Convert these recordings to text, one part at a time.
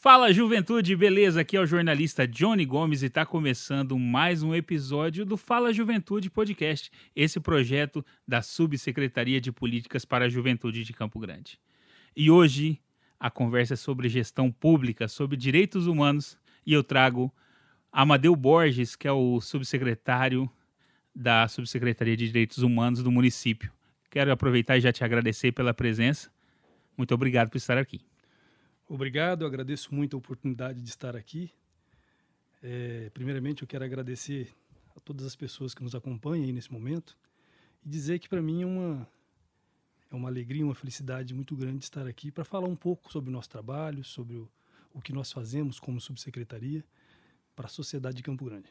Fala juventude, beleza? Aqui é o jornalista Johnny Gomes e está começando mais um episódio do Fala Juventude Podcast, esse projeto da Subsecretaria de Políticas para a Juventude de Campo Grande. E hoje a conversa é sobre gestão pública, sobre direitos humanos e eu trago Amadeu Borges, que é o subsecretário da Subsecretaria de Direitos Humanos do município. Quero aproveitar e já te agradecer pela presença. Muito obrigado por estar aqui. Obrigado, agradeço muito a oportunidade de estar aqui. É, primeiramente, eu quero agradecer a todas as pessoas que nos acompanham aí nesse momento e dizer que para mim é uma, é uma alegria, uma felicidade muito grande estar aqui para falar um pouco sobre o nosso trabalho, sobre o, o que nós fazemos como subsecretaria para a sociedade de Campo Grande.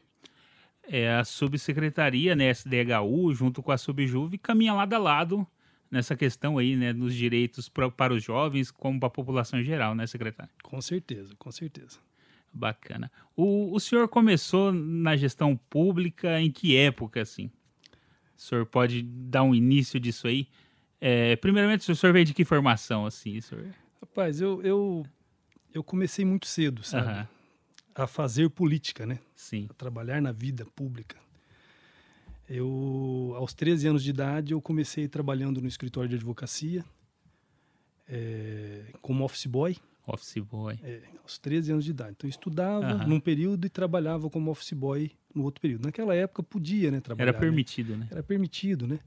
É, a subsecretaria, né, SDHU, junto com a Subjuve, caminha lado a lado nessa questão aí, né, nos direitos pra, para os jovens, como para a população em geral, né, secretário? Com certeza, com certeza. Bacana. O, o senhor começou na gestão pública em que época, assim? O senhor pode dar um início disso aí? É, primeiramente, o senhor veio de que formação, assim, senhor? Rapaz, eu, eu, eu comecei muito cedo, sabe? Aham, A fazer política, né? sim. A trabalhar na vida pública. Eu, aos 13 anos de idade, eu comecei trabalhando no escritório de advocacia, é, como office boy, Office boy. é, aos 13 anos de idade. Então, eu estudava num período e trabalhava como office boy no outro período. Naquela época, podia, né, trabalhar. Era né? permitido, né? Era permitido, né?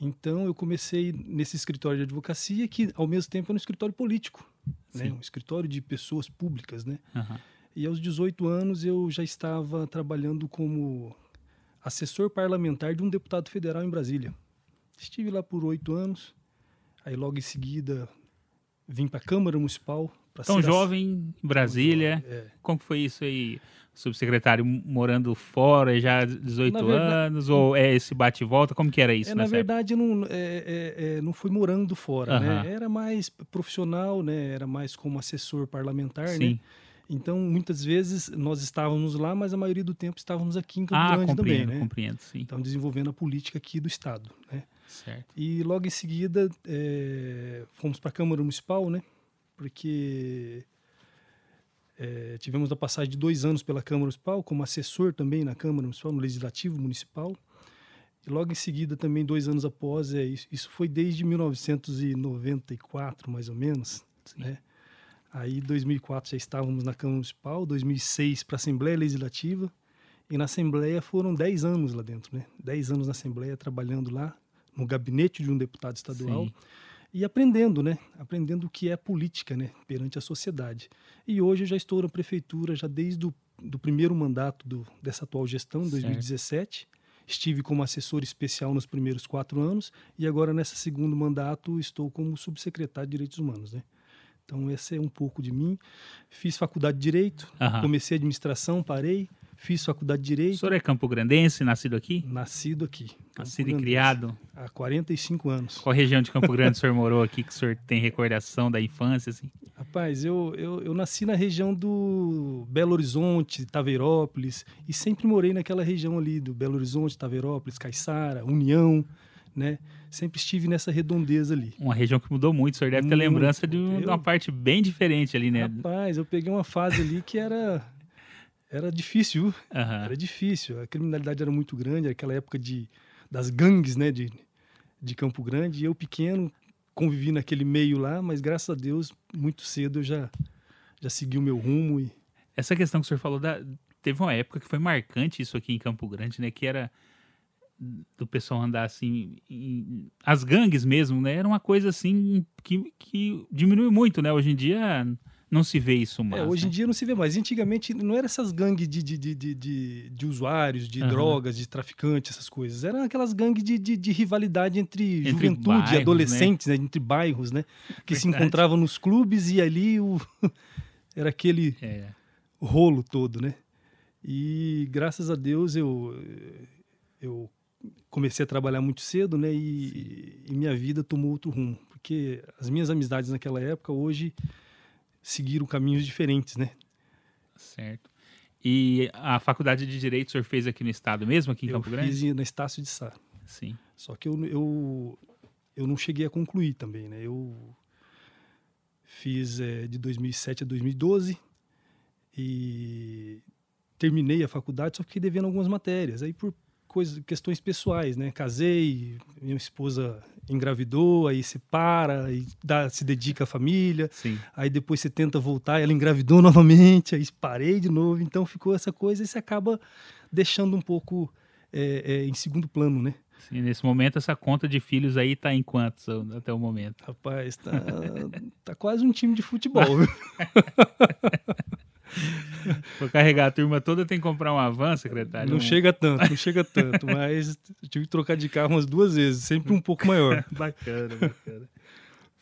Então, eu comecei nesse escritório de advocacia, que, ao mesmo tempo, era um escritório político, né? Um escritório de pessoas públicas, né? Aham. E aos 18 anos eu já estava trabalhando como assessor parlamentar de um deputado federal em Brasília. Estive lá por oito anos, aí logo em seguida vim para a Câmara Municipal. Tão ass- jovem, em Brasília. É. Como foi isso aí? Subsecretário morando fora, já 18 Na verdade- anos, ou é esse bate e volta? Como que era isso É, na nessa época? verdade, não, é, é, é, não fui morando fora, Aham. né? Era mais profissional, né? Era mais como assessor parlamentar, Sim. né? Então, muitas vezes nós estávamos lá, mas a maioria do tempo estávamos aqui em Campo Ah, Grande também, né? compreendo, sim. Então, desenvolvendo a política aqui do Estado, né? Certo. E logo em seguida é, fomos para a Câmara Municipal, né? Porque é, tivemos a passagem de dois anos pela Câmara Municipal, como assessor também na Câmara Municipal, no Legislativo Municipal. E logo em seguida, também dois anos após, é, isso, isso foi desde 1994, mais ou menos, Sim. né? Aí, em 2004, já estávamos na Câmara Municipal, 2006 para a Assembleia Legislativa, e na Assembleia foram 10 anos lá dentro, né? 10 anos na Assembleia, trabalhando lá, no gabinete de um deputado estadual, Sim. e aprendendo, né? Aprendendo o que é política, né? Perante a sociedade. E hoje eu já estou na prefeitura, já desde o do primeiro mandato do, dessa atual gestão, Certo. 2017. Estive como assessor especial nos primeiros quatro anos e agora, nesse segundo mandato, estou como subsecretário de Direitos Humanos, né? Então, esse é um pouco de mim. Fiz faculdade de Direito, Aham. comecei administração, parei, fiz faculdade de O Direito, senhor é campo grandense, nascido aqui? nascido aqui. Nascido e criado? Há 45 anos. Qual região de Campo Grande o senhor morou aqui que o senhor tem recordação da infância, assim? Rapaz, eu, eu, eu nasci na região do Belo Horizonte, Taveirópolis, e sempre morei naquela região ali do Belo Horizonte, Taveirópolis, Caiçara, União, né? Sempre estive nessa redondeza ali. Uma região que mudou muito, o senhor deve ter Muito. lembrança de, um- uma Eu- parte bem diferente ali, né? Rapaz, eu peguei uma fase ali que era era difícil? Aham. era difícil. A criminalidade era muito grande, aquela época de das gangues, né, de, de Campo Grande. E eu pequeno convivi naquele meio lá, mas graças a Deus muito cedo eu já já segui o meu rumo e Essa questão que o senhor falou, da, teve uma época que foi marcante isso aqui em Campo Grande, né? Que era do pessoal andar assim, em- as gangues mesmo, né? Era uma coisa assim que, que diminui muito, né? Hoje em dia não se vê isso mais. É, hoje em né? dia não se vê mais. Antigamente não eram essas gangues de, de, de, de, de, usuários, de Aham. drogas, de traficantes, essas coisas. Eram aquelas gangues de, de, de rivalidade entre, Entre juventude, bairros, né? adolescentes, né? entre bairros, né? Que se Verdade. encontravam nos clubes e ali o... era aquele É, rolo todo, né? E graças a Deus eu, eu comecei a trabalhar muito cedo, né? E, e minha vida tomou outro rumo. Porque as minhas amizades naquela época, hoje, seguiram caminhos diferentes, né? certo. E a faculdade de Direito o senhor fez aqui no estado mesmo, aqui em eu Campo Grande? fiz na Estácio de Sá. Sim. Só que eu, eu, eu não cheguei a concluir também, né? Eu fiz é, de 2007 a 2012 e terminei a faculdade, só fiquei devendo algumas matérias. Aí por coisas, questões pessoais, né? Casei, minha esposa engravidou, aí se para, aí dá, se dedica à família. Sim. Aí depois você tenta voltar, ela engravidou novamente, aí parei de novo. Então ficou essa coisa e você acaba deixando um pouco é, é, em segundo plano, né? Sim, nesse momento, essa conta de filhos aí tá em quantos até o momento? Rapaz, tá, tá quase um time de futebol. Vou carregar a turma toda, tem que comprar um avan, secretário? Não Um- chega tanto, não chega tanto, mas tive que trocar de carro umas duas vezes, sempre um pouco maior. Bacana, bacana.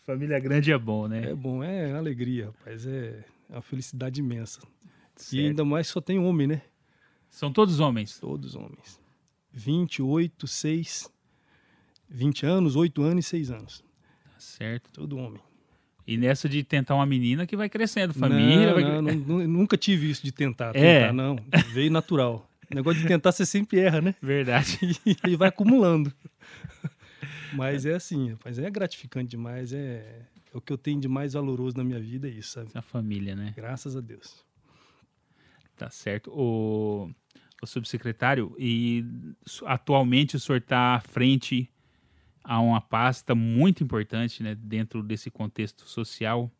Família grande é bom, né? É bom, é alegria, rapaz, é uma felicidade imensa. E Certo. ainda mais só tem homem, né? São todos homens. Todos homens. 28, 6, 20 anos, 8 anos e 6 anos. Tá certo. Todo homem. E nessa de tentar uma menina que vai crescendo, família. Não, vai... não, não, nu- nunca tive isso de tentar, É. tentar, não. Veio natural. O negócio de tentar você sempre erra, né? Verdade. E vai acumulando. Mas é assim, rapaz, é gratificante demais, é, é o que eu tenho de mais valoroso na minha vida, é isso, sabe? A família, né? Graças a Deus. Tá certo. O, o subsecretário, e atualmente o senhor está à frente a uma pasta muito importante né, dentro desse contexto social.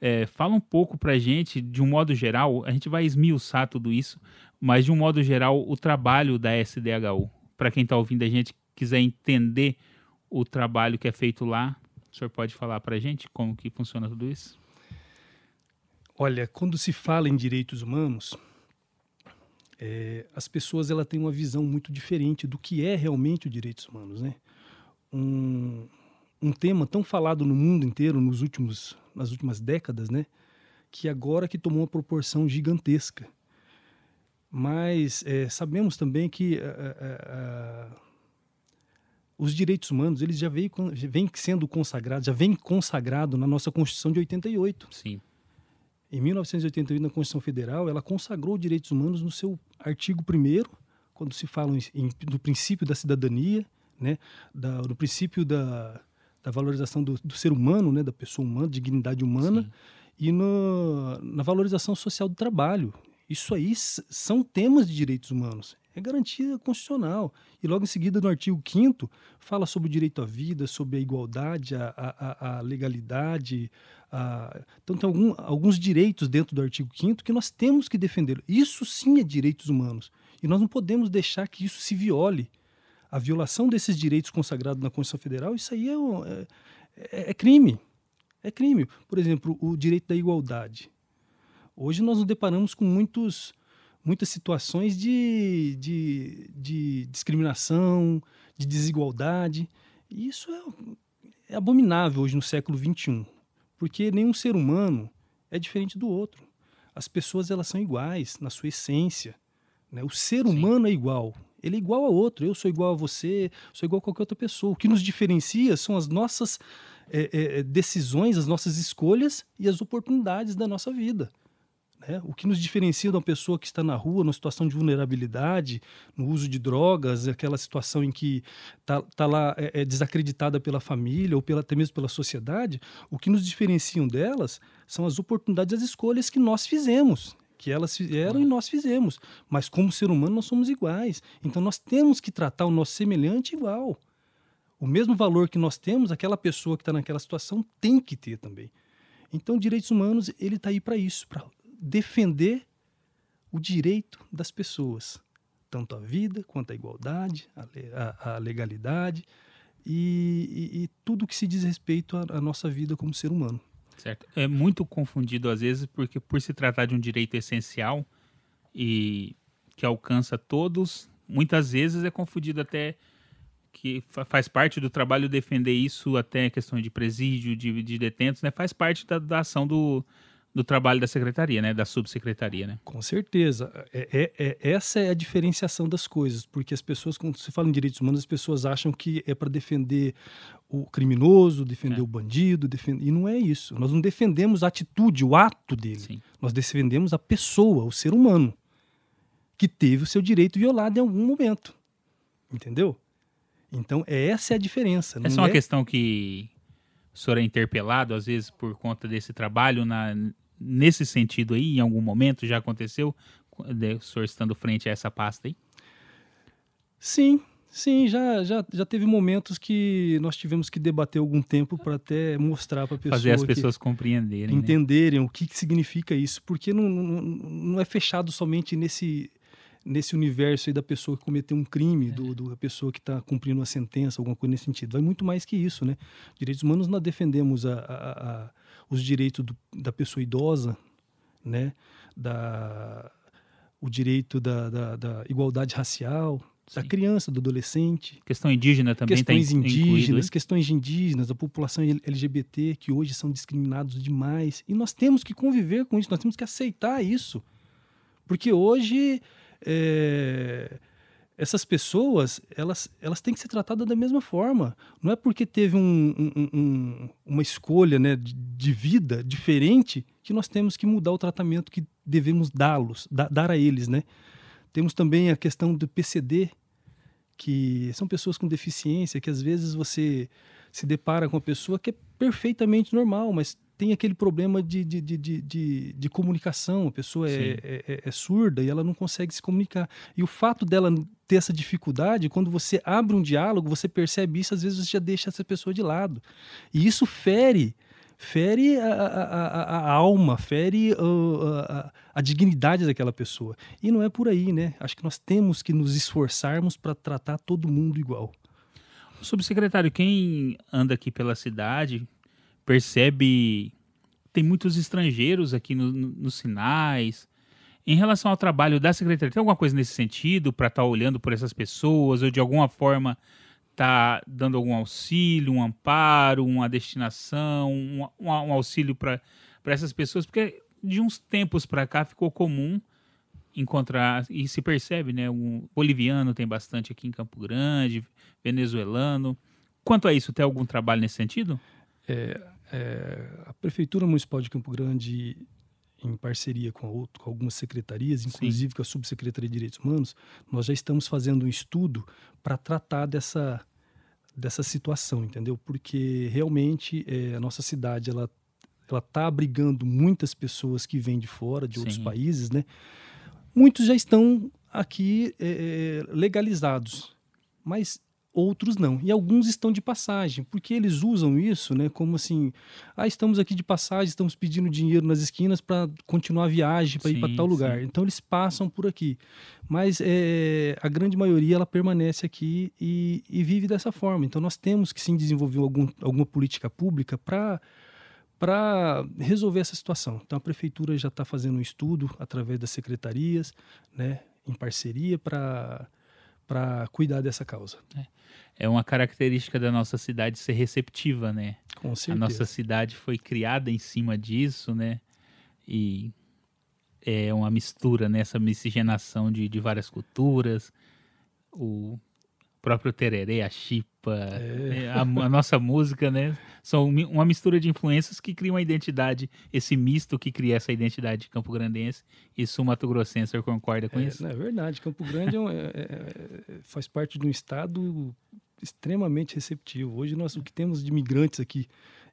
É, fala um pouco para a gente, de um modo geral, a gente vai esmiuçar tudo isso, mas de um modo geral, o trabalho da SDHU. Para quem está ouvindo a gente, quiser entender o trabalho que é feito lá, o senhor pode falar para a gente como que funciona tudo isso? Olha, quando se fala em direitos humanos, é, as pessoas ela têm uma visão muito diferente do que é realmente os direitos humanos, né? Um, um tema tão falado no mundo inteiro nos últimos, nas últimas décadas, né? Que agora que tomou uma proporção gigantesca. Mas é, sabemos também que ah, ah, ah, os direitos humanos eles já vêm vem sendo consagrados, já vem consagrado na nossa Constituição de 88. Sim. Em 1988, na Constituição Federal, ela consagrou os direitos humanos no seu artigo 1 quando se fala em, em, do princípio da cidadania, né, da, do princípio da, da valorização do, do ser humano, né, da pessoa humana, dignidade humana, Sim. e no, na valorização social do trabalho. Isso aí são temas de direitos humanos. É garantia constitucional. E logo em seguida, no artigo 5 fala sobre o direito à vida, sobre a igualdade, a, a, a- a legalidade. a- Então, tem algum- alguns direitos dentro do artigo 5 que nós temos que defender. Isso sim é direitos humanos. E nós não podemos deixar que isso se viole. A violação desses direitos consagrados na Constituição Federal, isso aí é, é- é- é crime. É crime. Por exemplo, o direito da igualdade. Hoje nós nos deparamos com muitos, muitas situações de, de, de discriminação, de desigualdade. E isso é, é abominável hoje no século XXI, porque nenhum ser humano é diferente do outro. As pessoas elas são iguais na sua essência. né? O ser Sim. humano é igual. Ele é igual a outro. Eu sou igual a você, sou igual a qualquer outra pessoa. O que nos diferencia são as nossas é, é, decisões, as nossas escolhas e as oportunidades da nossa vida. né? O que nos diferencia de uma pessoa que está na rua, numa situação de vulnerabilidade, no uso de drogas, aquela situação em que está tá lá é, é desacreditada pela família ou pela, até mesmo pela sociedade, o que nos diferenciam delas são as oportunidades, as escolhas que nós fizemos. Que elas fizeram e nós fizemos. Mas, como ser humano, nós somos iguais. Então, nós temos que tratar o nosso semelhante igual. O mesmo valor que nós temos, aquela pessoa que está naquela situação tem que ter também. Então, direitos humanos, ele está aí para isso, para defender o direito das pessoas, tanto a vida quanto a igualdade, a, a legalidade e, e- e tudo que se diz respeito à, à nossa vida como ser humano. Certo. É muito confundido às vezes, porque por se tratar de um direito essencial e que alcança todos, muitas vezes é confundido até que fa- faz parte do trabalho defender isso, até questão de presídio, de, de detentos, né? Faz parte da, da ação do, do trabalho da secretaria, né? Da subsecretaria, né? Com certeza. É, é- é- essa é a diferenciação das coisas, porque as pessoas, quando se fala em direitos humanos, as pessoas acham que é para defender o criminoso, defender É. o bandido, defender... e não é isso. Nós não defendemos a atitude, o ato dele. Sim. Nós defendemos a pessoa, o ser humano. que teve o seu direito violado em algum momento. Entendeu? Então, essa é a diferença. Essa é uma é... questão que o senhor é interpelado, às vezes, por conta desse trabalho, na, nesse sentido aí, em algum momento já aconteceu, o senhor estando frente a essa pasta aí? Sim, Sim, já, já, já teve momentos que nós tivemos que debater algum tempo para até mostrar para a pessoa. Fazer as pessoas compreenderem. Né? Entenderem né? o que, que significa isso. Porque não, não, não é fechado somente nesse, nesse universo aí da pessoa que cometeu um crime, é. do, do, da pessoa que está cumprindo uma sentença, alguma coisa nesse sentido. Vai muito mais que isso, né? Direitos humanos nós defendemos a, a, a, os direitos do, da pessoa idosa, né? Da, o direito da, da, da igualdade racial, da criança, do adolescente. Questão indígena também Questões tá indígenas, questões indígenas, da população LGBT, que hoje são discriminados demais. E nós temos que conviver com isso, nós temos que aceitar isso. Porque hoje é, essas pessoas, elas, elas têm que ser tratadas da mesma forma. Não é porque teve um, um, um, uma escolha né, de, de, vida diferente que nós temos que mudar o tratamento que devemos dá-los, dar a eles, né? Temos também a questão do PCD, que são pessoas com deficiência, que às vezes você se depara com uma pessoa que é perfeitamente normal, mas tem aquele problema de, de, de, de, de comunicação. A pessoa é, é, é, é, surda e ela não consegue se comunicar. E o fato dela ter essa dificuldade, quando você abre um diálogo, você percebe isso, às vezes você já deixa essa pessoa de lado. E isso fere fere a, a, a, a alma, fere a, dignidade daquela pessoa. E não é por aí, né? Acho que nós temos que nos esforçarmos para tratar todo mundo igual. Subsecretário, quem anda aqui pela cidade percebe tem muitos estrangeiros aqui no, no, nos sinais. Em relação ao trabalho da secretaria, tem alguma coisa nesse sentido para estar tá olhando por essas pessoas ou de alguma forma está dando algum auxílio, um amparo, uma destinação, um, um, um auxílio para essas pessoas, porque de uns tempos para cá ficou comum encontrar, e se percebe, né? Um boliviano tem bastante aqui em Campo Grande, venezuelano. Quanto a isso, tem algum trabalho nesse sentido? É, é, a Prefeitura Municipal de Campo Grande, em parceria com, outro, com algumas secretarias, inclusive Sim. com a Subsecretaria de Direitos Humanos, nós já estamos fazendo um estudo para tratar dessa, dessa situação, entendeu? Porque realmente é, a nossa cidade ela ela está abrigando muitas pessoas que vêm de fora, de Sim. outros países, né? Muitos já estão aqui é, legalizados, mas outros não. E alguns estão de passagem, porque eles usam isso, né, como assim, ah, estamos aqui de passagem, estamos pedindo dinheiro nas esquinas para continuar a viagem, para ir para tal lugar. Sim. Então eles passam por aqui. Mas é, a grande maioria ela permanece aqui e, e, vive dessa forma. Então nós temos que sim desenvolver algum, alguma política pública para para resolver essa situação. Então a prefeitura já está fazendo um estudo através das secretarias, né, em parceria para para cuidar dessa causa. É é uma característica da nossa cidade ser receptiva, né? Com certeza. A nossa cidade foi criada em cima disso, né? E é uma mistura, nessa né? miscigenação de, de várias culturas. O próprio tererê, a chipa, é. é. a, a, nossa música, né? São uma mistura de influências que cria uma identidade, esse misto que cria essa identidade campo grandense e sul-mato grossense. Você concorda com é, isso? É verdade. Campo Grande é, é, é, faz parte de um estado extremamente receptivo. Hoje nós o que temos de imigrantes aqui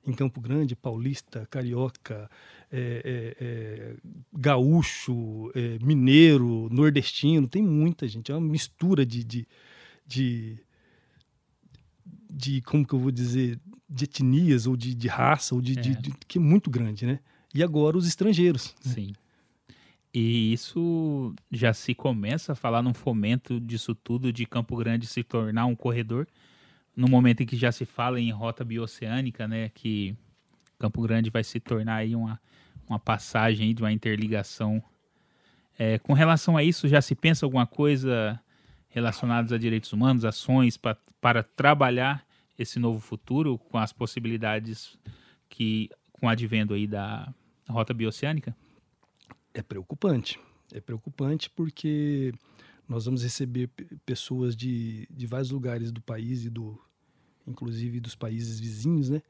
em Campo Grande, paulista, carioca, é, é, é, gaúcho, é, mineiro, nordestino, tem muita gente. É uma mistura de, de, de, de como que eu vou dizer, de etnias ou de, de raça ou de, de, é. de, que é muito grande, né? E agora os estrangeiros. Né? Sim. E isso já se começa a falar num fomento disso tudo, de Campo Grande se tornar um corredor, no momento em que já se fala em rota bioceânica, né, que Campo Grande vai se tornar aí uma, uma passagem de uma interligação. É, com relação a isso, já se pensa alguma coisa relacionada a direitos humanos, ações pra, para trabalhar esse novo futuro com as possibilidades que com o advento aí da rota bioceânica? é preocupante. É preocupante porque nós vamos receber pessoas de, de vários lugares do país e do inclusive dos países vizinhos, né?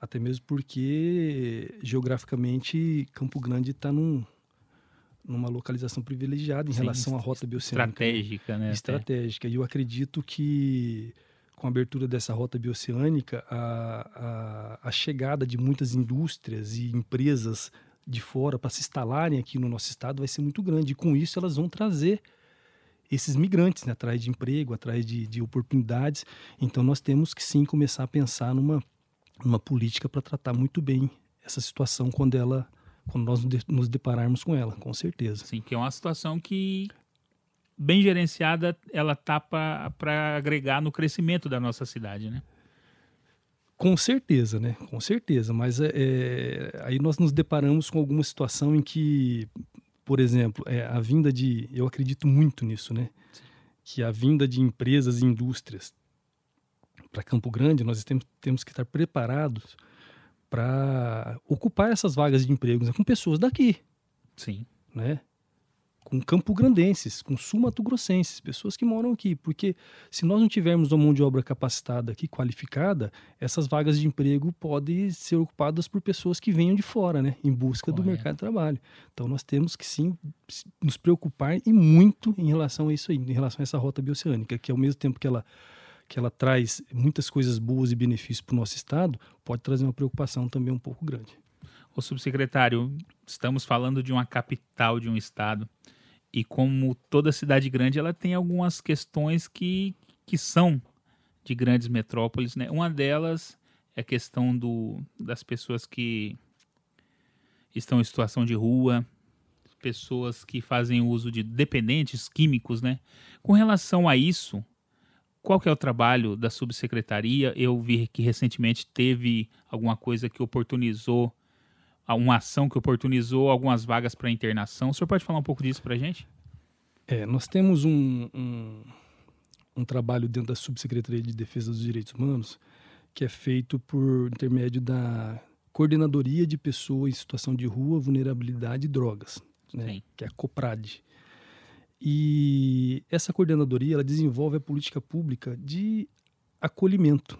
Até mesmo porque geograficamente Campo Grande está num numa localização privilegiada em Sim, relação à rota bioceânica. Estratégica, né? Estratégica. E eu acredito que com a abertura dessa rota bioceânica, a, a, a chegada de muitas indústrias e empresas de fora para se instalarem aqui no nosso estado vai ser muito grande. E com isso elas vão trazer esses migrantes né, atrás de emprego, atrás de, de oportunidades. Então nós temos que sim começar a pensar numa, numa política para tratar muito bem essa situação quando ela quando nós nos depararmos com ela, com certeza. Sim, que é uma situação que bem gerenciada, ela tá para agregar no crescimento da nossa cidade, né? Com certeza, né? Com certeza. Mas é, é, aí nós nos deparamos com alguma situação em que, por exemplo, é, a vinda de. Eu acredito muito nisso, né? Que a vinda de empresas e indústrias para Campo Grande, nós temos, temos que estar preparados para ocupar essas vagas de emprego né, com pessoas daqui. Sim. Né? com campo-grandenses, com sul-mato-grossenses, pessoas que moram aqui. Porque se nós não tivermos uma mão de obra capacitada aqui, qualificada, essas vagas de emprego podem ser ocupadas por pessoas que venham de fora, né? Em busca do mercado de trabalho. Então nós temos que sim nos preocupar e muito em relação a isso aí, em relação a essa rota bioceânica, que ao mesmo tempo que ela que ela traz muitas coisas boas e benefícios para o nosso estado, pode trazer uma preocupação também um pouco grande. O subsecretário, estamos falando de uma capital de um estado e como toda cidade grande, ela tem algumas questões que, que são de grandes metrópoles, né? Uma delas é a questão do, das pessoas que estão em situação de rua, pessoas que fazem uso de dependentes químicos, né? Com relação a isso, qual que é o trabalho da subsecretaria? Eu vi que recentemente teve alguma coisa que oportunizou uma ação que oportunizou algumas vagas para internação. O senhor pode falar um pouco disso para a gente? É, nós temos um, um, um, trabalho dentro da Subsecretaria de Defesa dos Direitos Humanos que é feito por intermédio da Coordenadoria de Pessoas em Situação de Rua, Vulnerabilidade e Drogas, né? que é a COPRAD. E essa coordenadoria ela desenvolve a política pública de acolhimento.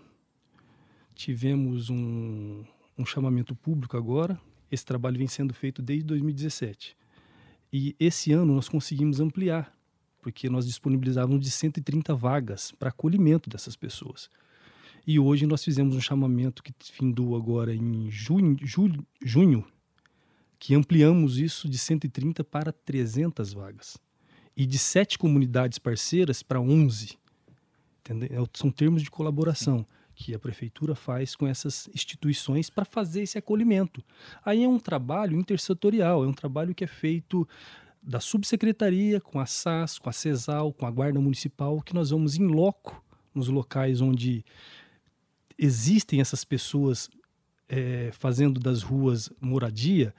Tivemos um, um chamamento público agora, esse trabalho vem sendo feito desde 2017. E esse ano nós conseguimos ampliar, porque nós disponibilizávamos de 130 vagas para acolhimento dessas pessoas. E hoje nós fizemos um chamamento que findou agora em junho, julho, junho que ampliamos isso de 130 para 300 vagas. E de sete comunidades parceiras para 11. Entendeu? São termos de colaboração. Que a prefeitura faz com essas instituições para fazer esse acolhimento. Aí é um trabalho intersetorial, é um trabalho que é feito da subsecretaria com a SAS, com a CESAL, com a Guarda Municipal, que nós vamos em loco nos locais onde existem essas pessoas é, fazendo das ruas moradia,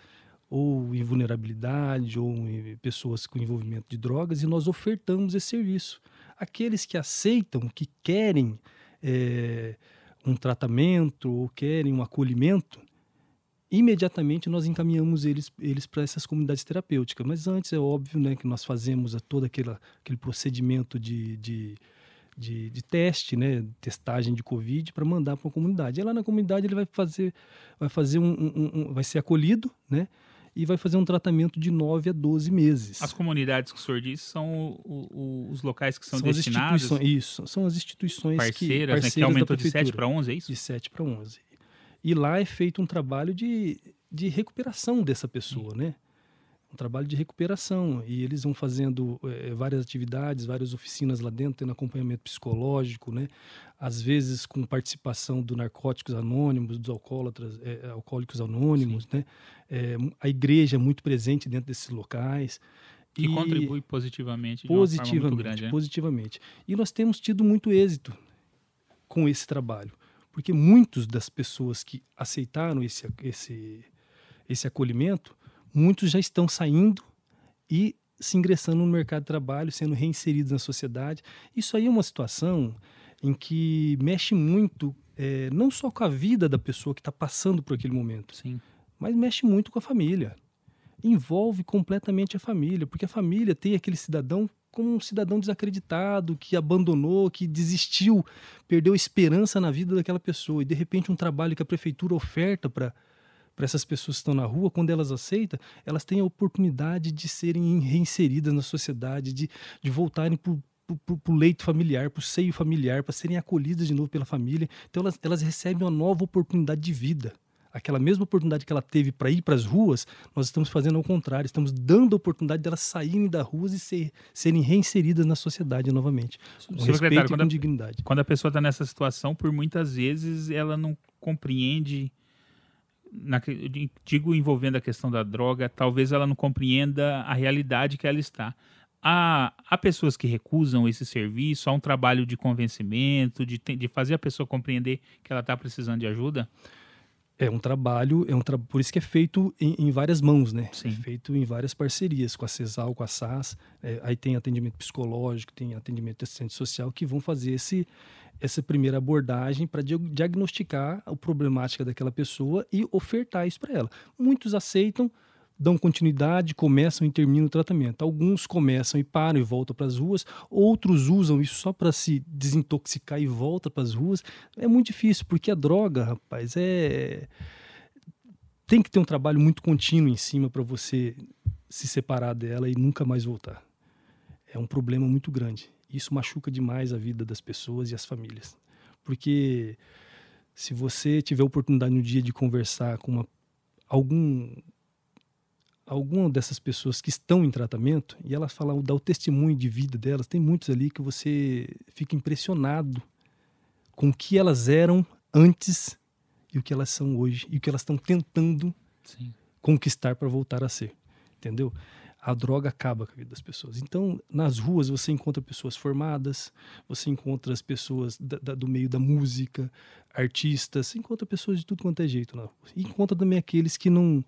ou em vulnerabilidade, ou em pessoas com envolvimento de drogas, e nós ofertamos esse serviço. Aqueles que aceitam, que querem é, um tratamento ou querem um acolhimento, imediatamente nós encaminhamos eles, eles para essas comunidades terapêuticas. Mas antes é óbvio né, que nós fazemos todo aquele, aquele procedimento de, de, de, de teste, né, testagem de Covid para mandar para uma comunidade. E lá na comunidade ele vai fazer, vai fazer um, um, um vai ser acolhido, né? E vai fazer um tratamento de 9 a 12 meses. As comunidades que o senhor disse são o, o, os locais que são, são destinados? Isso, são as instituições parceiras, que, parceiras né, que aumentou de 7 para 11, é isso? De 7 para 11. E lá é feito um trabalho de, de recuperação dessa pessoa, Sim. né? Um trabalho de recuperação e eles vão fazendo é, várias atividades, várias oficinas lá dentro, tendo acompanhamento psicológico, né? Às vezes com participação do Narcóticos Anônimos, dos alcoólatras, é, Alcoólicos Anônimos, Sim. né? É, a igreja é muito presente dentro desses locais. Que e contribui positivamente, positivamente, grande, né? positivamente. E nós temos tido muito êxito com esse trabalho, porque muitos das pessoas que aceitaram esse, esse, esse acolhimento muitos já estão saindo e se ingressando no mercado de trabalho, sendo reinseridos na sociedade. Isso aí é uma situação em que mexe muito, é, não só com a vida da pessoa que está passando por aquele momento, Sim. mas mexe muito com a família. Envolve completamente a família, porque a família tem aquele cidadão como um cidadão desacreditado, que abandonou, que desistiu, perdeu esperança na vida daquela pessoa. E de repente um trabalho que a prefeitura oferta para para essas pessoas que estão na rua, quando elas aceitam, elas têm a oportunidade de serem reinseridas na sociedade, de, de voltarem para o leito familiar, para o seio familiar, para serem acolhidas de novo pela família. Então elas, elas recebem uma nova oportunidade de vida aquela mesma oportunidade que ela teve para ir para as ruas, nós estamos fazendo ao contrário, estamos dando a oportunidade delas saírem das ruas e ser, serem reinseridas na sociedade novamente, com respeito e com a, dignidade. Quando a pessoa está nessa situação, por muitas vezes ela não compreende, na, digo envolvendo a questão da droga, talvez ela não compreenda a realidade que ela está. Há, há pessoas que recusam esse serviço, há um trabalho de convencimento, de, de fazer a pessoa compreender que ela está precisando de ajuda? É um trabalho, é um tra... por isso que é feito em, em várias mãos, né? Sim. É feito em várias parcerias, com a CESAL, com a SAS. É, aí tem atendimento psicológico, tem atendimento assistente social, que vão fazer esse, essa primeira abordagem para diagnosticar a problemática daquela pessoa e ofertar isso para ela. Muitos aceitam, dão continuidade, começam e terminam o tratamento. Alguns começam e param e voltam para as ruas, outros usam isso só para se desintoxicar e volta para as ruas. É muito difícil, porque a droga, rapaz, é tem que ter um trabalho muito contínuo em cima para você se separar dela e nunca mais voltar. É um problema muito grande. Isso machuca demais a vida das pessoas e as famílias. Porque se você tiver oportunidade no dia de conversar com uma, algum alguma dessas pessoas que estão em tratamento e elas falam, dá o testemunho de vida delas, tem muitos ali que você fica impressionado com o que elas eram antes e o que elas são hoje e o que elas estão tentando Sim. conquistar para voltar a ser, entendeu? A droga acaba com a vida das pessoas. Então, nas ruas você encontra pessoas formadas, você encontra as pessoas da, da, do meio da música, artistas, você encontra pessoas de tudo quanto é jeito. Não. E encontra também aqueles que não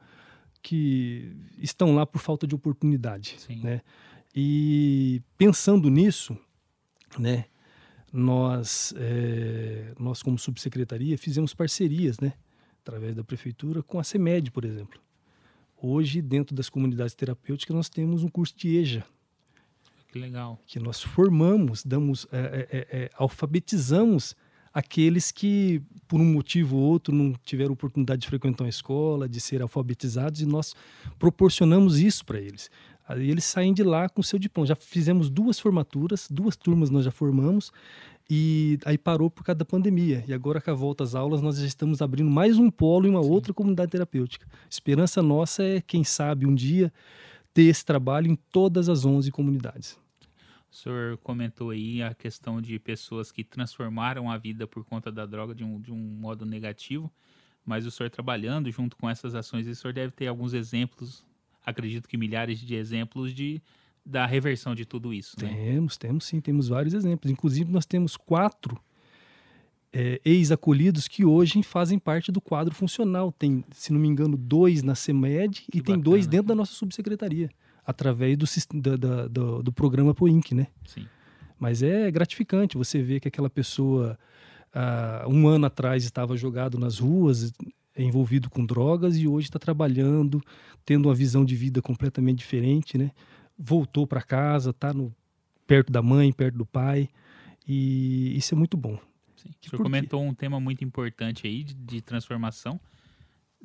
que estão lá por falta de oportunidade, Sim. né? E pensando nisso, né, nós, é, nós como subsecretaria fizemos parcerias, né, através da prefeitura com a CEMED, por exemplo. Hoje, dentro das comunidades terapêuticas, nós temos um curso de EJA. Que legal. Que nós formamos, damos, é, é, alfabetizamos aqueles que, por um motivo ou outro, não tiveram oportunidade de frequentar uma escola, de ser alfabetizados, e nós proporcionamos isso para eles. Aí eles saem de lá com seu diploma. Já fizemos duas formaturas, duas turmas nós já formamos, e aí parou por causa da pandemia. E agora, com a volta às aulas, nós já estamos abrindo mais um polo em uma Sim. outra comunidade terapêutica. Esperança nossa é, quem sabe, um dia ter esse trabalho em todas as 11 comunidades. O senhor comentou aí a questão de pessoas que transformaram a vida por conta da droga de um, de um modo negativo, mas o senhor trabalhando junto com essas ações, o senhor deve ter alguns exemplos, acredito que milhares de exemplos de da reversão de tudo isso. Né? Temos, temos sim, temos vários exemplos. Inclusive, nós temos quatro é, ex-acolhidos que hoje fazem parte do quadro funcional. Tem, se não me engano, dois na CEMED que e tem dois dentro da nossa subsecretaria através do, da, do, do programa POINC, né? Sim. Mas é gratificante você ver que aquela pessoa, uh, um ano atrás, estava jogado nas ruas, envolvido com drogas, e hoje está trabalhando, tendo uma visão de vida completamente diferente, né? Voltou para casa, está perto da mãe, perto do pai, e isso é muito bom. Sim. O senhor comentou um tema muito importante aí de, de transformação,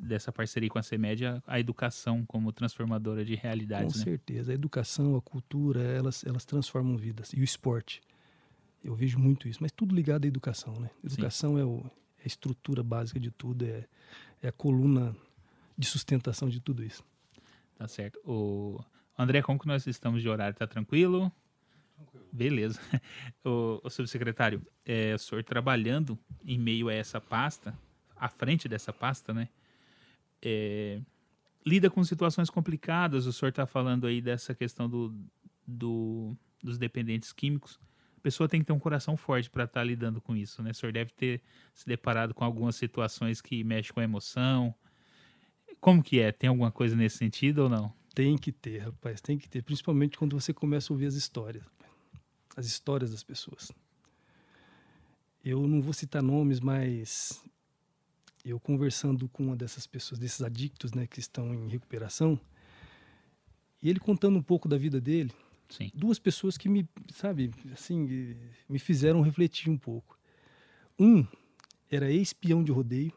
dessa parceria com a CEMED a, educação como transformadora de realidades. Com né? certeza. A educação, a cultura, elas, elas transformam vidas. E o esporte. Eu vejo muito isso. Mas tudo ligado à educação. Né? Educação é, o, é, a estrutura básica de tudo, é, é a coluna de sustentação de tudo isso. Tá certo. O André, como que nós estamos de horário? Tá tranquilo? Tranquilo. Beleza. O, o subsecretário, é, o senhor trabalhando em meio a essa pasta, à frente dessa pasta, né? É, lida com situações complicadas. O senhor está falando aí dessa questão do, do, dos dependentes químicos. A pessoa tem que ter um coração forte para estar tá lidando com isso, né? O senhor deve ter se deparado com algumas situações que mexem com a emoção. Como que é? Tem alguma coisa nesse sentido ou não? Tem que ter, rapaz, tem que ter. Principalmente quando você começa a ouvir as histórias. As histórias das pessoas. Eu não vou citar nomes, mas eu conversando com uma dessas pessoas, desses adictos, né, que estão em recuperação, e ele contando um pouco da vida dele, Sim. duas pessoas que me, sabe, assim, me fizeram refletir um pouco. Um era ex-peão de rodeio,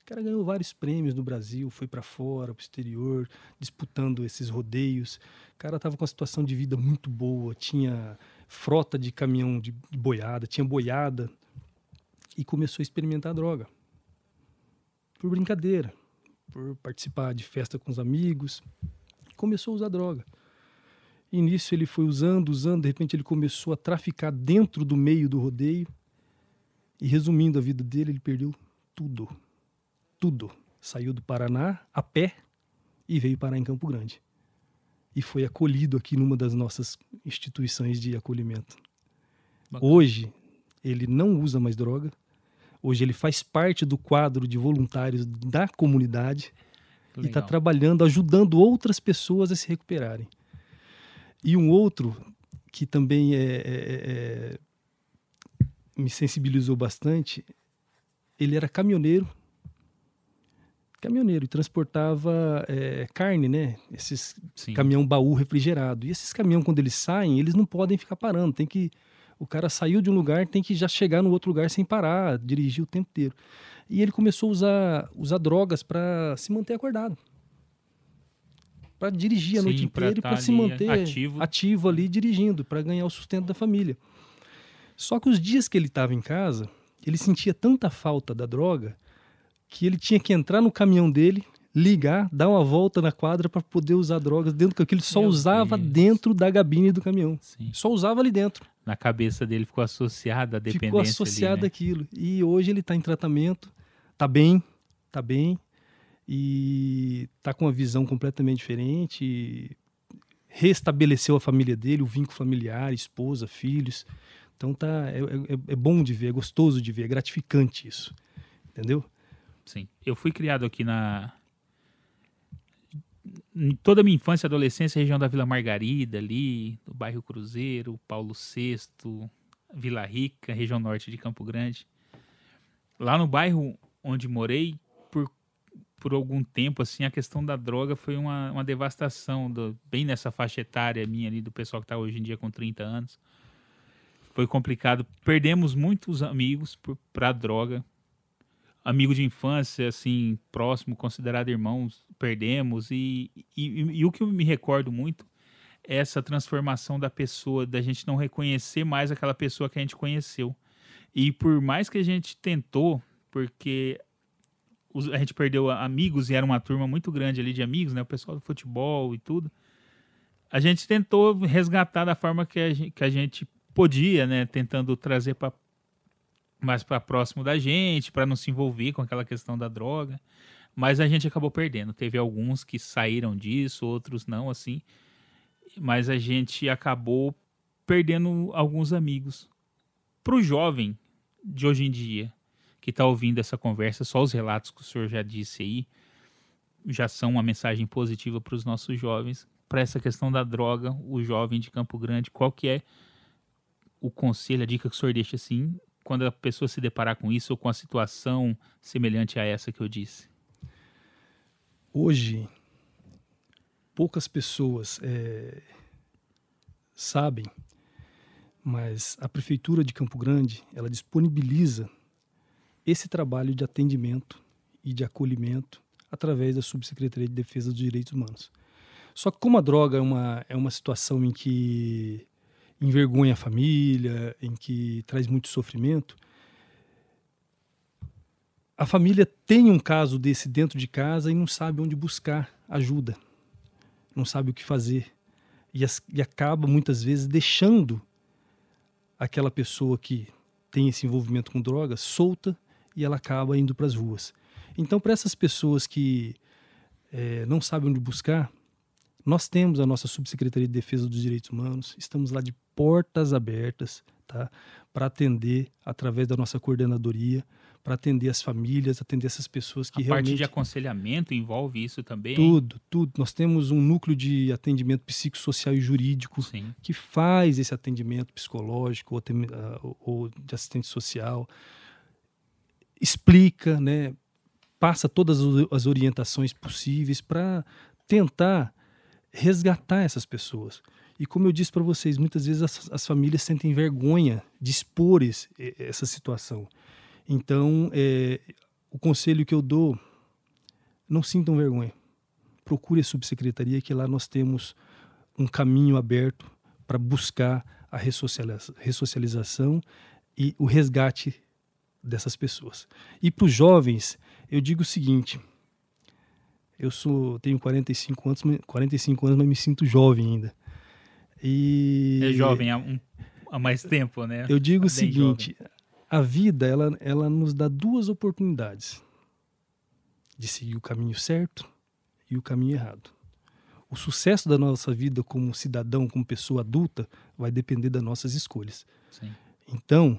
O cara ganhou vários prêmios no Brasil, foi para fora, para o exterior, disputando esses rodeios. O cara estava com uma situação de vida muito boa, tinha frota de caminhão de boiada, tinha boiada e começou a experimentar droga. Por brincadeira, por participar de festa com os amigos, começou a usar droga. E nisso ele foi usando, usando, de repente ele começou a traficar dentro do meio do rodeio. E resumindo a vida dele, ele perdeu tudo. Tudo. Saiu do Paraná a pé e veio parar em Campo Grande. E foi acolhido aqui numa das nossas instituições de acolhimento. Bacana. Hoje, ele não usa mais droga. Hoje, ele faz parte do quadro de voluntários da comunidade tá Legal. e está trabalhando, ajudando outras pessoas a se recuperarem. E um outro que também é, é, é, me sensibilizou bastante, ele era caminhoneiro, caminhoneiro e transportava é, carne, né? Esses Sim. caminhão baú refrigerado. E esses caminhão quando eles saem, eles não podem ficar parando, tem que o cara saiu de um lugar, tem que já chegar no outro lugar sem parar, dirigir o tempo inteiro. E ele começou a usar, usar drogas para se manter acordado para dirigir a Sim, noite inteira e para tá se manter ativo. ativo ali dirigindo, para ganhar o sustento da família. Só que os dias que ele estava em casa, ele sentia tanta falta da droga que ele tinha que entrar no caminhão dele, ligar, dar uma volta na quadra para poder usar drogas dentro do que ele só Meu usava Deus. dentro da gabine do caminhão. Sim. Só usava ali dentro. Na cabeça dele ficou associada a dependência. Ficou associada né? aquilo. E hoje ele está em tratamento, está bem, está bem, e tá com uma visão completamente diferente. Restabeleceu a família dele, o vínculo familiar, esposa, filhos. Então tá é, é, é bom de ver, é gostoso de ver, é gratificante isso, entendeu? Sim. Eu fui criado aqui na toda a minha infância e adolescência, região da Vila Margarida, ali, do bairro Cruzeiro, Paulo VI, Vila Rica, região norte de Campo Grande. Lá no bairro onde morei, por algum tempo, assim, a questão da droga foi uma, uma devastação, do, bem nessa faixa etária minha ali, do pessoal que está hoje em dia com 30 anos. Foi complicado. Perdemos muitos amigos para droga. Amigo de infância, assim, próximo, considerado irmãos, perdemos. E, e, e o que eu me recordo muito é essa transformação da pessoa, da gente não reconhecer mais aquela pessoa que a gente conheceu. E por mais que a gente tentou, porque a gente perdeu amigos e era uma turma muito grande ali de amigos, né? O pessoal do futebol e tudo. A gente tentou resgatar da forma que a gente, que a gente podia, né? Tentando trazer para mais para próximo da gente, para não se envolver com aquela questão da droga. Mas a gente acabou perdendo. Teve alguns que saíram disso, outros não, assim. Mas a gente acabou perdendo alguns amigos. Para o jovem de hoje em dia, que está ouvindo essa conversa, só os relatos que o senhor já disse aí, já são uma mensagem positiva para os nossos jovens. Para essa questão da droga, o jovem de Campo Grande, qual que é o conselho, a dica que o senhor deixa assim, quando a pessoa se deparar com isso ou com a situação semelhante a essa que eu disse? Hoje, poucas pessoas é, sabem, mas a prefeitura de Campo Grande ela disponibiliza esse trabalho de atendimento e de acolhimento através da Subsecretaria de Defesa dos Direitos Humanos. Só que como a droga é uma, é uma situação em que envergonha a família, em que traz muito sofrimento, a família tem um caso desse dentro de casa e não sabe onde buscar ajuda, não sabe o que fazer e, as, e acaba muitas vezes deixando aquela pessoa que tem esse envolvimento com drogas solta e ela acaba indo para as ruas. Então, para essas pessoas que é, não sabem onde buscar, nós temos a nossa Subsecretaria de Defesa dos Direitos Humanos, estamos lá de portas abertas tá, para atender através da nossa coordenadoria, para atender as famílias, atender essas pessoas que a realmente... A parte de aconselhamento envolve isso também? Tudo, tudo. Nós temos um núcleo de atendimento psicossocial e jurídico Sim. que faz esse atendimento psicológico ou, ah, ou de assistente social explica, né, passa todas as orientações possíveis para tentar resgatar essas pessoas. E como eu disse para vocês, muitas vezes as, as, famílias sentem vergonha de expor esse, essa situação. Então, é, o conselho que eu dou, não sintam vergonha. Procure a subsecretaria, que lá nós temos um caminho aberto para buscar a ressocialização e o resgate dessas pessoas. E para os jovens, eu digo o seguinte: eu sou tenho 45 anos, 45 anos, mas me sinto jovem ainda. E é jovem há, um, há mais tempo, né? Eu digo o seguinte: jovem. a vida ela, ela nos dá duas oportunidades de seguir o caminho certo e o caminho errado. O sucesso da nossa vida como cidadão, como pessoa adulta, vai depender das nossas escolhas. Sim. Então,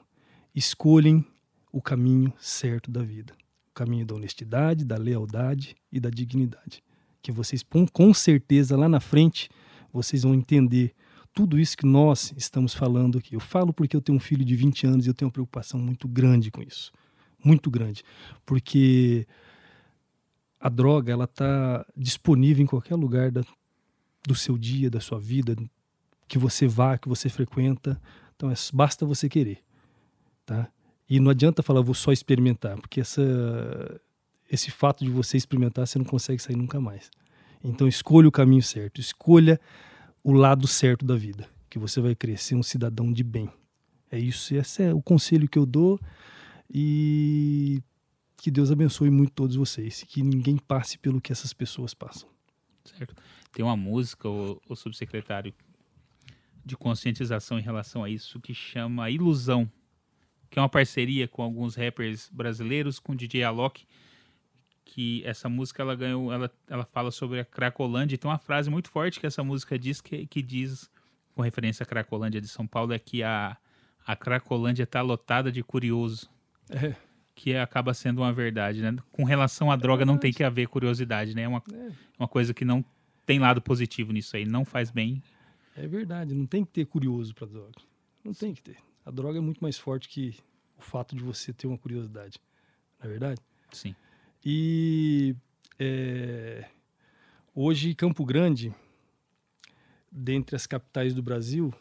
escolhem o caminho certo da vida. O caminho da honestidade, da lealdade e da dignidade. Que vocês, com certeza, lá na frente, vocês vão entender tudo isso que nós estamos falando aqui. Eu falo porque eu tenho um filho de 20 anos e eu tenho uma preocupação muito grande com isso. Muito grande. Porque a droga ela está disponível em qualquer lugar da, do seu dia, da sua vida, que você vá, que você frequenta. Então, é, basta você querer, tá? E não adianta falar, vou só experimentar, porque essa, esse fato de você experimentar, você não consegue sair nunca mais. Então, escolha o caminho certo, escolha o lado certo da vida, que você vai crescer um cidadão de bem. É isso, esse é o conselho que eu dou e que Deus abençoe muito todos vocês, que ninguém passe pelo que essas pessoas passam. Certo. Tem uma música, o, o subsecretário, de conscientização em relação a isso, que chama Ilusão, que é uma parceria com alguns rappers brasileiros, com o DJ Alok, que essa música ela ganhou, ela, ela fala sobre a Cracolândia, e tem uma frase muito forte que essa música diz, que, que diz, com referência à Cracolândia de São Paulo, é que a, a Cracolândia está lotada de curioso. É que acaba sendo uma verdade, né? Com relação à é droga, não tem que haver curiosidade, né? É uma, é. uma coisa que não tem lado positivo nisso aí, não faz bem. É verdade, não tem que ter curioso para droga. Não tem que ter. A droga é muito mais forte que o fato de você ter uma curiosidade. Não é verdade? Sim. E é, hoje, Campo Grande, dentre as capitais do Brasil,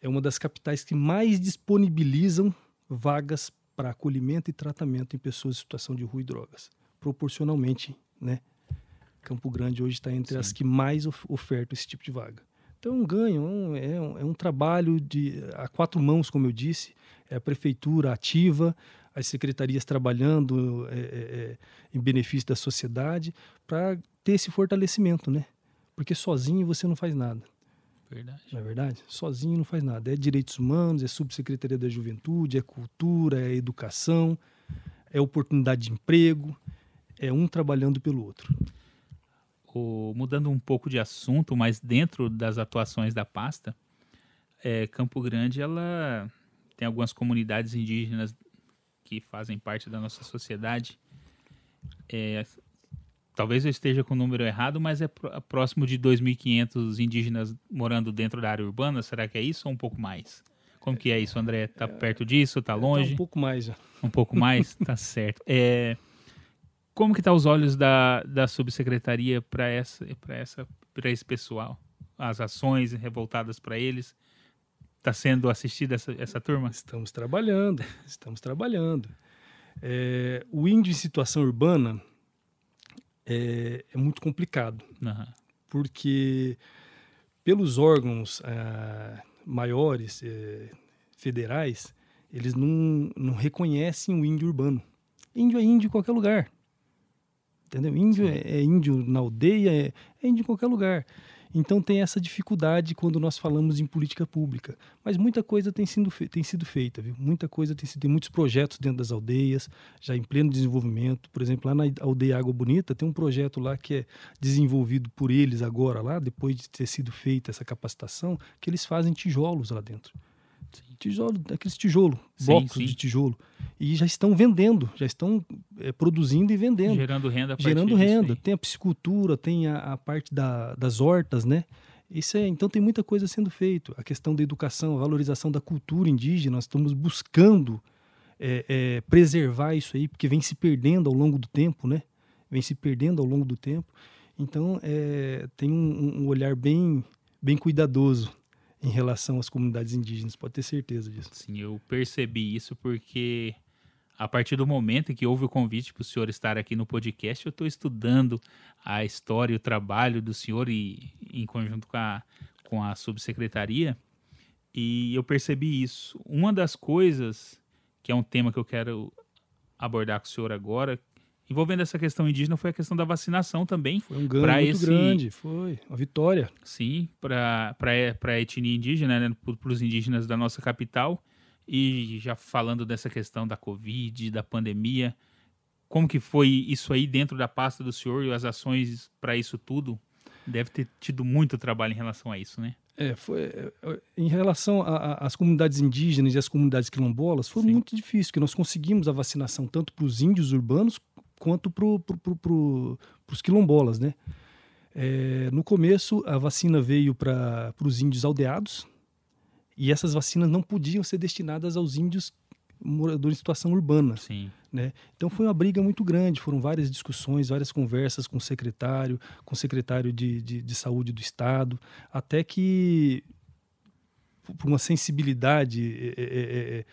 é uma das capitais que mais disponibilizam vagas para acolhimento e tratamento em pessoas em situação de rua e drogas. Proporcionalmente, né? Campo Grande hoje está entre Sim. as que mais of ofertam esse tipo de vaga. Então, um ganho, um, é, um, é um trabalho de a quatro mãos, como eu disse, é a prefeitura ativa, as secretarias trabalhando é, é, é em benefício da sociedade para ter esse fortalecimento, né? Porque sozinho você não faz nada. Verdade. Não é verdade? Sozinho não faz nada. É direitos humanos, é subsecretaria da juventude, é cultura, é educação, é oportunidade de emprego, é um trabalhando pelo outro. O, mudando um pouco de assunto, mas dentro das atuações da pasta, é, Campo Grande ela tem algumas comunidades indígenas que fazem parte da nossa sociedade. É, Talvez eu esteja com o número errado, mas é próximo de 2.500 indígenas morando dentro da área urbana. Será que é isso ou um pouco mais? Como que é isso, André? Tá é, perto disso? Tá longe? Tá um pouco mais já. Um pouco mais? tá certo. É, como que tá os olhos da, da subsecretaria para essa, essa, esse pessoal? As ações revoltadas para eles? Está sendo assistida essa, essa turma? Estamos trabalhando, estamos trabalhando. É, o índio em situação urbana, é, é muito complicado. Uhum. Porque pelos órgãos ah, maiores, é, federais, eles não, não reconhecem o índio urbano. Índio é índio em qualquer lugar. Entendeu? Índio é, é, índio na aldeia, é, é índio em qualquer lugar. Então tem essa dificuldade quando nós falamos em política pública. Mas muita coisa tem sido, tem sido feita, viu? Muita coisa tem sido, tem muitos projetos dentro das aldeias, já em pleno desenvolvimento. Por exemplo, lá na aldeia Água Bonita tem um projeto lá que é desenvolvido por eles agora lá, depois de ter sido feita essa capacitação, que eles fazem tijolos lá dentro. Tijolo, aqueles tijolo, blocos sim, sim. de tijolo. E já estão vendendo, já estão é, produzindo e vendendo. Gerando renda. Gerando renda. Tem a piscicultura, tem a, a parte da, das hortas, né? Isso é, então tem muita coisa sendo feito. A questão da educação, a valorização da cultura indígena, nós estamos buscando é, é, preservar isso aí, porque vem se perdendo ao longo do tempo, né? Vem se perdendo ao longo do tempo. Então é, tem um, um olhar bem, bem cuidadoso em relação às comunidades indígenas, pode ter certeza disso. Sim, eu percebi isso porque a partir do momento em que houve o convite para o senhor estar aqui no podcast, eu estou estudando a história e o trabalho do senhor e em conjunto com a, com a subsecretaria e eu percebi isso. Uma das coisas, que é um tema que eu quero abordar com o senhor agora, envolvendo essa questão indígena, foi a questão da vacinação também. Foi um ganho muito esse, grande, foi uma vitória. Sim, para a etnia indígena, né, para os indígenas da nossa capital. E já falando dessa questão da Covid, da pandemia, como que foi isso aí dentro da pasta do senhor e as ações para isso tudo? Deve ter tido muito trabalho em relação a isso, né? É, foi, é, é, em relação às comunidades indígenas e às comunidades quilombolas, foi Sim. muito difícil, porque nós conseguimos a vacinação tanto para os índios urbanos quanto para pro, pro, os quilombolas, né? É, no começo, a vacina veio para os índios aldeados, e essas vacinas não podiam ser destinadas aos índios moradores em situação urbana. Sim. Né? Então foi uma briga muito grande, foram várias discussões, várias conversas com o secretário, com o secretário de, de, de saúde do estado, até que por uma sensibilidade é, é, é,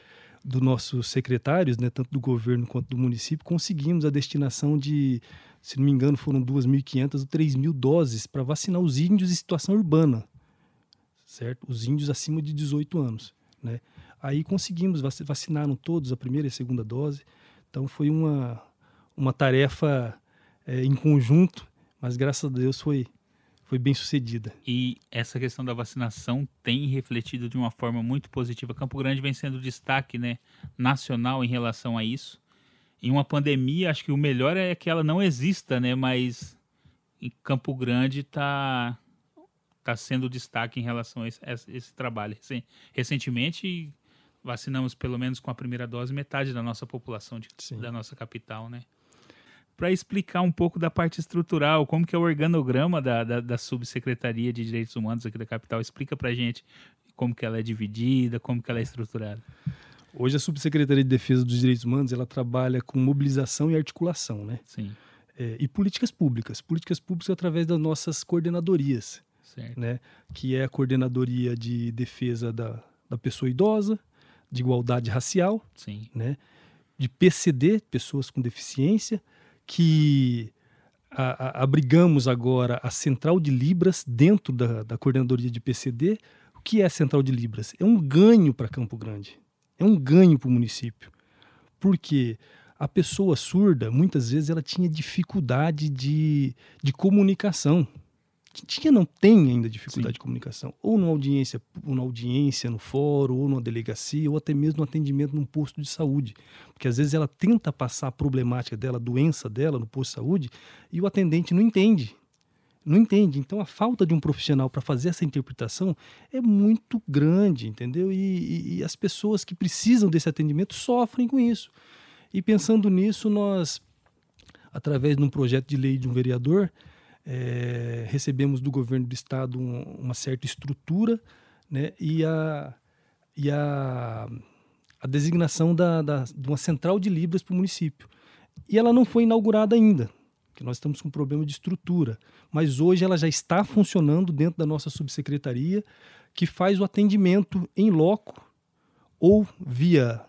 dos nossos secretários, né, tanto do governo quanto do município, conseguimos a destinação de, se não me engano, foram 2.500 ou 3.000 doses para vacinar os índios em situação urbana certo? Os índios acima de 18 anos, né? Aí conseguimos, vacinaram todos a primeira e a segunda dose. Então foi uma, uma tarefa é, em conjunto, mas graças a Deus foi, foi bem sucedida. E essa questão da vacinação tem refletido de uma forma muito positiva. Campo Grande vem sendo destaque né, nacional em relação a isso. Em uma pandemia, acho que o melhor é que ela não exista, né? Mas em Campo Grande está está sendo destaque em relação a esse, a esse trabalho. Recentemente, vacinamos pelo menos com a primeira dose metade da nossa população de, da nossa capital, né? Para explicar um pouco da parte estrutural, como que é o organograma da, da, da, subsecretaria de Direitos Humanos aqui da capital, explica para gente como que ela é dividida, como que ela é estruturada. Hoje a subsecretaria de Defesa dos Direitos Humanos ela trabalha com mobilização e articulação, né? Sim. É, e políticas públicas, políticas públicas através das nossas coordenadorias certo. né? Que é a coordenadoria de defesa da, da pessoa idosa, de igualdade racial, Sim. né? De PCD, pessoas com deficiência, que a, a, abrigamos agora a Central de Libras dentro da, da coordenadoria de PCD. O que é a Central de Libras? É um ganho para Campo Grande, é um ganho para o município, porque a pessoa surda, muitas vezes, ela tinha dificuldade de, de comunicação tinha não tem ainda dificuldade Sim. de comunicação, ou numa audiência, ou na audiência no fórum, ou numa delegacia, ou até mesmo no atendimento num posto de saúde, porque às vezes ela tenta passar a problemática dela, a doença dela no posto de saúde, e o atendente não entende. Não entende. Então a falta de um profissional para fazer essa interpretação é muito grande, entendeu? E, e, e as pessoas que precisam desse atendimento sofrem com isso. E pensando nisso, nós, através de um projeto de lei de um vereador, é, recebemos do governo do estado um, uma certa estrutura né, e, a, e a, a designação da, da, de uma central de Libras para o município. E ela não foi inaugurada ainda, que nós estamos com um problema de estrutura, mas hoje ela já está funcionando dentro da nossa subsecretaria, que faz o atendimento em loco ou via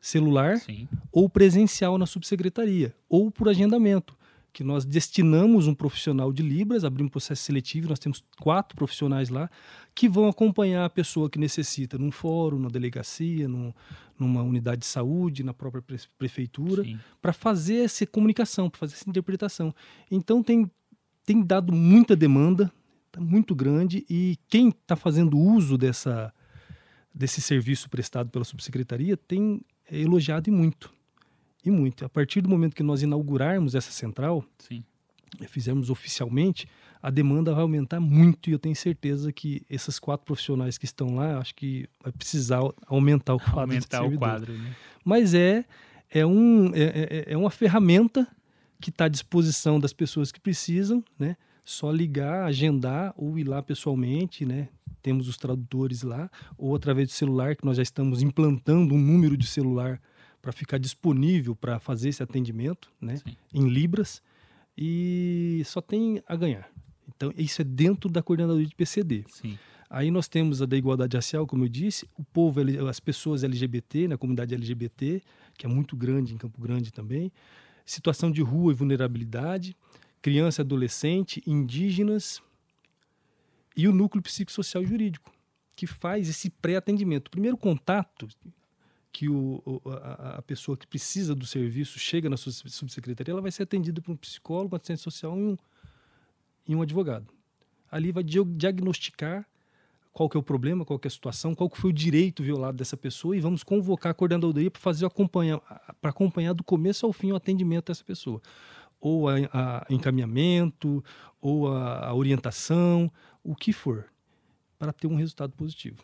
celular Sim. ou presencial na subsecretaria ou por agendamento que nós destinamos um profissional de Libras, abrimos um processo seletivo, nós temos quatro profissionais lá que vão acompanhar a pessoa que necessita num fórum, na delegacia, num, numa unidade de saúde, na própria prefeitura, para fazer essa comunicação, para fazer essa interpretação. Então tem, tem dado muita demanda, tá muito grande, e quem está fazendo uso dessa, desse serviço prestado pela subsecretaria tem elogiado e muito e muito. A partir do momento que nós inaugurarmos essa central, Sim. fizermos oficialmente, a demanda vai aumentar muito e eu tenho certeza que esses quatro profissionais que estão lá, acho que vai precisar aumentar o quadro. Aumentar o quadro, né? Mas é, é, um, é, é, é uma ferramenta que está à disposição das pessoas que precisam, né? Só ligar, agendar ou ir lá pessoalmente, né? Temos os tradutores lá, ou através do celular, que nós já estamos implantando um número de celular para ficar disponível para fazer esse atendimento né, em Libras e só tem a ganhar. Então, isso é dentro da coordenadoria de PCD. Sim. Aí nós temos a da igualdade racial, como eu disse, o povo, as pessoas LGBT, na comunidade LGBT, que é muito grande em Campo Grande também, situação de rua e vulnerabilidade, criança e adolescente, indígenas e o núcleo psicossocial e jurídico, que faz esse pré-atendimento. O primeiro contato que o, a, a, pessoa que precisa do serviço chega na sua subsecretaria, ela vai ser atendida por um psicólogo, um assistente social e um, e um advogado. Ali vai diagnosticar qual que é o problema, qual que é a situação, qual que foi o direito violado dessa pessoa e vamos convocar a coordenadoria para fazer acompanhar, para acompanhar do começo ao fim o atendimento dessa pessoa, ou a, a encaminhamento, ou a, a orientação, o que for, para ter um resultado positivo.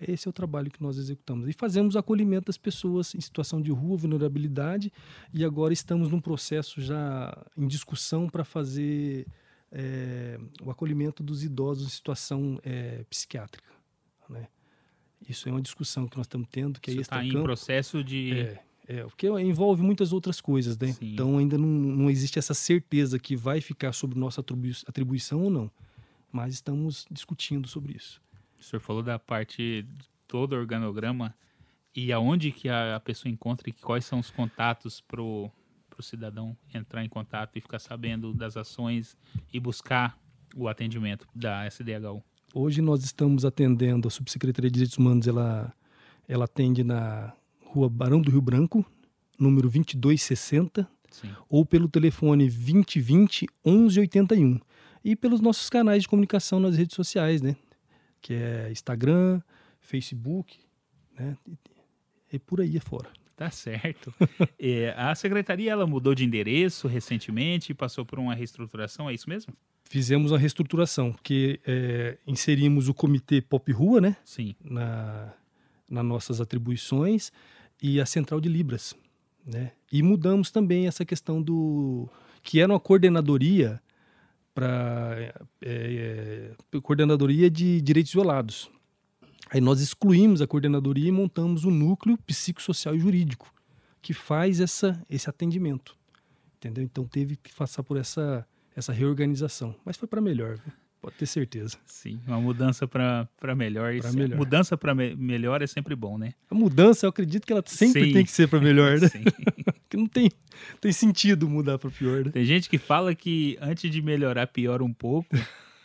Esse é o trabalho que nós executamos. E fazemos acolhimento das pessoas em situação de rua, vulnerabilidade, e agora estamos num processo já em discussão para fazer é, o acolhimento dos idosos em situação é, psiquiátrica. Né? Isso é uma discussão que nós estamos tendo, que Isso está em processo de... É, é, porque envolve muitas outras coisas, né? Sim. Então ainda não, não existe essa certeza que vai ficar sobre nossa atribuição ou não. Mas estamos discutindo sobre isso. O senhor falou da parte todo o organograma e aonde que a, pessoa encontra e quais são os contatos para o para o cidadão entrar em contato e ficar sabendo das ações e buscar o atendimento da SDHU? Hoje nós estamos atendendo, a Subsecretaria de Direitos Humanos, ela, ela atende na rua Barão do Rio Branco, número 2260, Sim. ou pelo telefone 2020 1181. E pelos nossos canais de comunicação nas redes sociais, né? Que é Instagram, Facebook, né? E por aí afora. Tá certo. é, a secretaria ela mudou de endereço recentemente e passou por uma reestruturação, é isso mesmo? Fizemos uma reestruturação, porque é, inserimos o comitê Pop Rua, né? Sim. Na, nas nossas atribuições e a central de Libras, né? E mudamos também essa questão do que era uma coordenadoria para é, é, coordenadoria de direitos violados. Aí nós excluímos a coordenadoria e montamos o núcleo psicossocial e jurídico, que faz essa, esse atendimento. Entendeu? Então teve que passar por essa, essa reorganização. Mas foi para melhor, pode ter certeza. Sim, uma mudança para melhor. Pra melhor. Mudança para me melhor é sempre bom, né? A mudança, eu acredito que ela sempre Sim. tem que ser para melhor, né? Sim. Porque não tem, tem sentido mudar para pior. Né? Tem gente que fala que antes de melhorar, piora um pouco.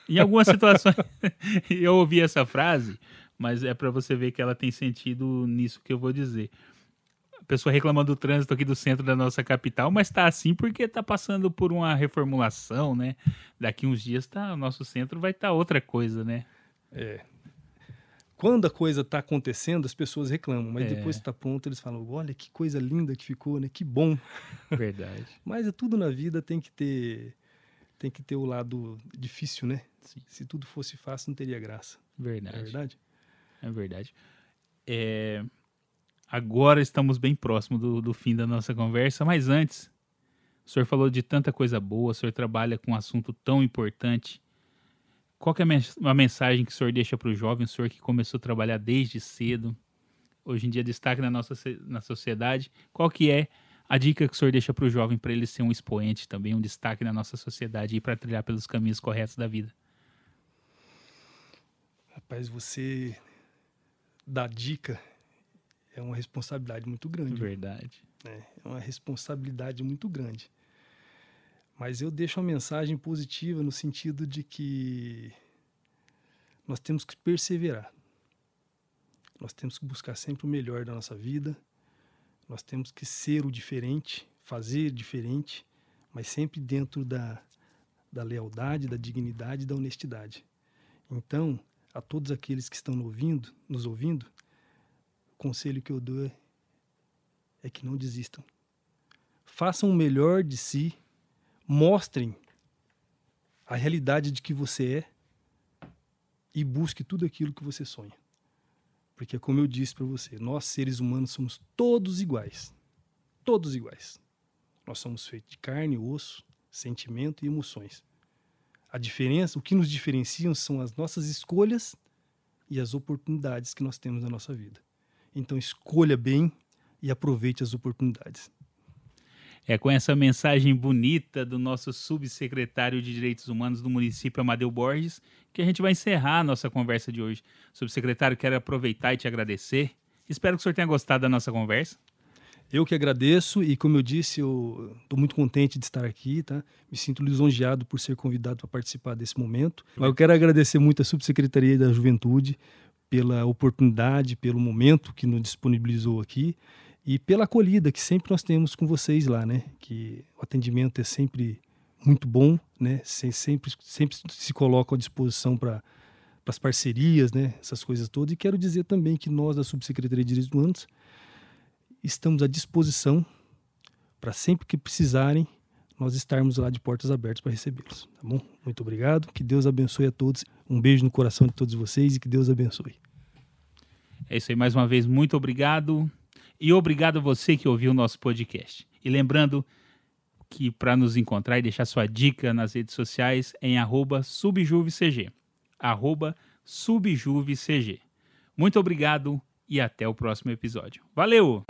Em algumas situações, eu ouvi essa frase mas é para você ver que ela tem sentido nisso que eu vou dizer. A pessoa reclamando do trânsito aqui do centro da nossa capital, mas está assim porque está passando por uma reformulação, né? Daqui uns dias tá, o nosso centro vai estar tá outra coisa, né? É. Quando a coisa está acontecendo, as pessoas reclamam, mas é. depois que está pronto, eles falam: olha que coisa linda que ficou, né? Que bom. Verdade. mas é tudo na vida tem que ter tem que ter o lado difícil, né? Sim. Se tudo fosse fácil, não teria graça. Verdade. É verdade? É verdade. É... Agora estamos bem próximo do, do fim da nossa conversa, mas antes, o senhor falou de tanta coisa boa, o senhor trabalha com um assunto tão importante. Qual é a mensagem que o senhor deixa para o jovem, o senhor que começou a trabalhar desde cedo, hoje em dia destaque na nossa na sociedade? Qual que é a dica que o senhor deixa para o jovem para ele ser um expoente também, um destaque na nossa sociedade e para trilhar pelos caminhos corretos da vida? Rapaz, você dar dica é uma responsabilidade muito grande. Verdade. Né? É uma responsabilidade muito grande. Mas eu deixo uma mensagem positiva no sentido de que nós temos que perseverar. Nós temos que buscar sempre o melhor da nossa vida. Nós temos que ser o diferente, fazer diferente, mas sempre dentro da, da lealdade, da dignidade e da honestidade. Então, a todos aqueles que estão ouvindo, nos ouvindo, o conselho que eu dou é, é que não desistam. Façam o melhor de si, mostrem a realidade de que você é e busque tudo aquilo que você sonha. Porque, como eu disse para você, nós seres humanos somos todos iguais. Todos iguais. Nós somos feitos de carne, osso, sentimento e emoções. A diferença, o que nos diferenciam são as nossas escolhas e as oportunidades que nós temos na nossa vida. Então escolha bem e aproveite as oportunidades. É com essa mensagem bonita do nosso subsecretário de Direitos Humanos do município, Amadeu Borges, que a gente vai encerrar a nossa conversa de hoje. Subsecretário, quero aproveitar e te agradecer. Espero que o senhor tenha gostado da nossa conversa. Eu que agradeço e, como eu disse, eu estou muito contente de estar aqui, tá? Me sinto lisonjeado por ser convidado para participar desse momento. Mas eu quero agradecer muito à Subsecretaria da Juventude pela oportunidade, pelo momento que nos disponibilizou aqui e pela acolhida que sempre nós temos com vocês lá, né? Que o atendimento é sempre muito bom, né? Sempre, sempre se coloca à disposição para as parcerias, né? Essas coisas todas. E quero dizer também que nós da Subsecretaria de Direitos Humanos estamos à disposição para sempre que precisarem nós estarmos lá de portas abertas para recebê-los, tá bom? Muito obrigado, que Deus abençoe a todos. Um beijo no coração de todos vocês e que Deus abençoe. É isso aí, mais uma vez, muito obrigado. E obrigado a você que ouviu o nosso podcast. E lembrando que para nos encontrar e deixar sua dica nas redes sociais é em subjuvecg. Arroba subjuvecg. Muito obrigado e até o próximo episódio. Valeu!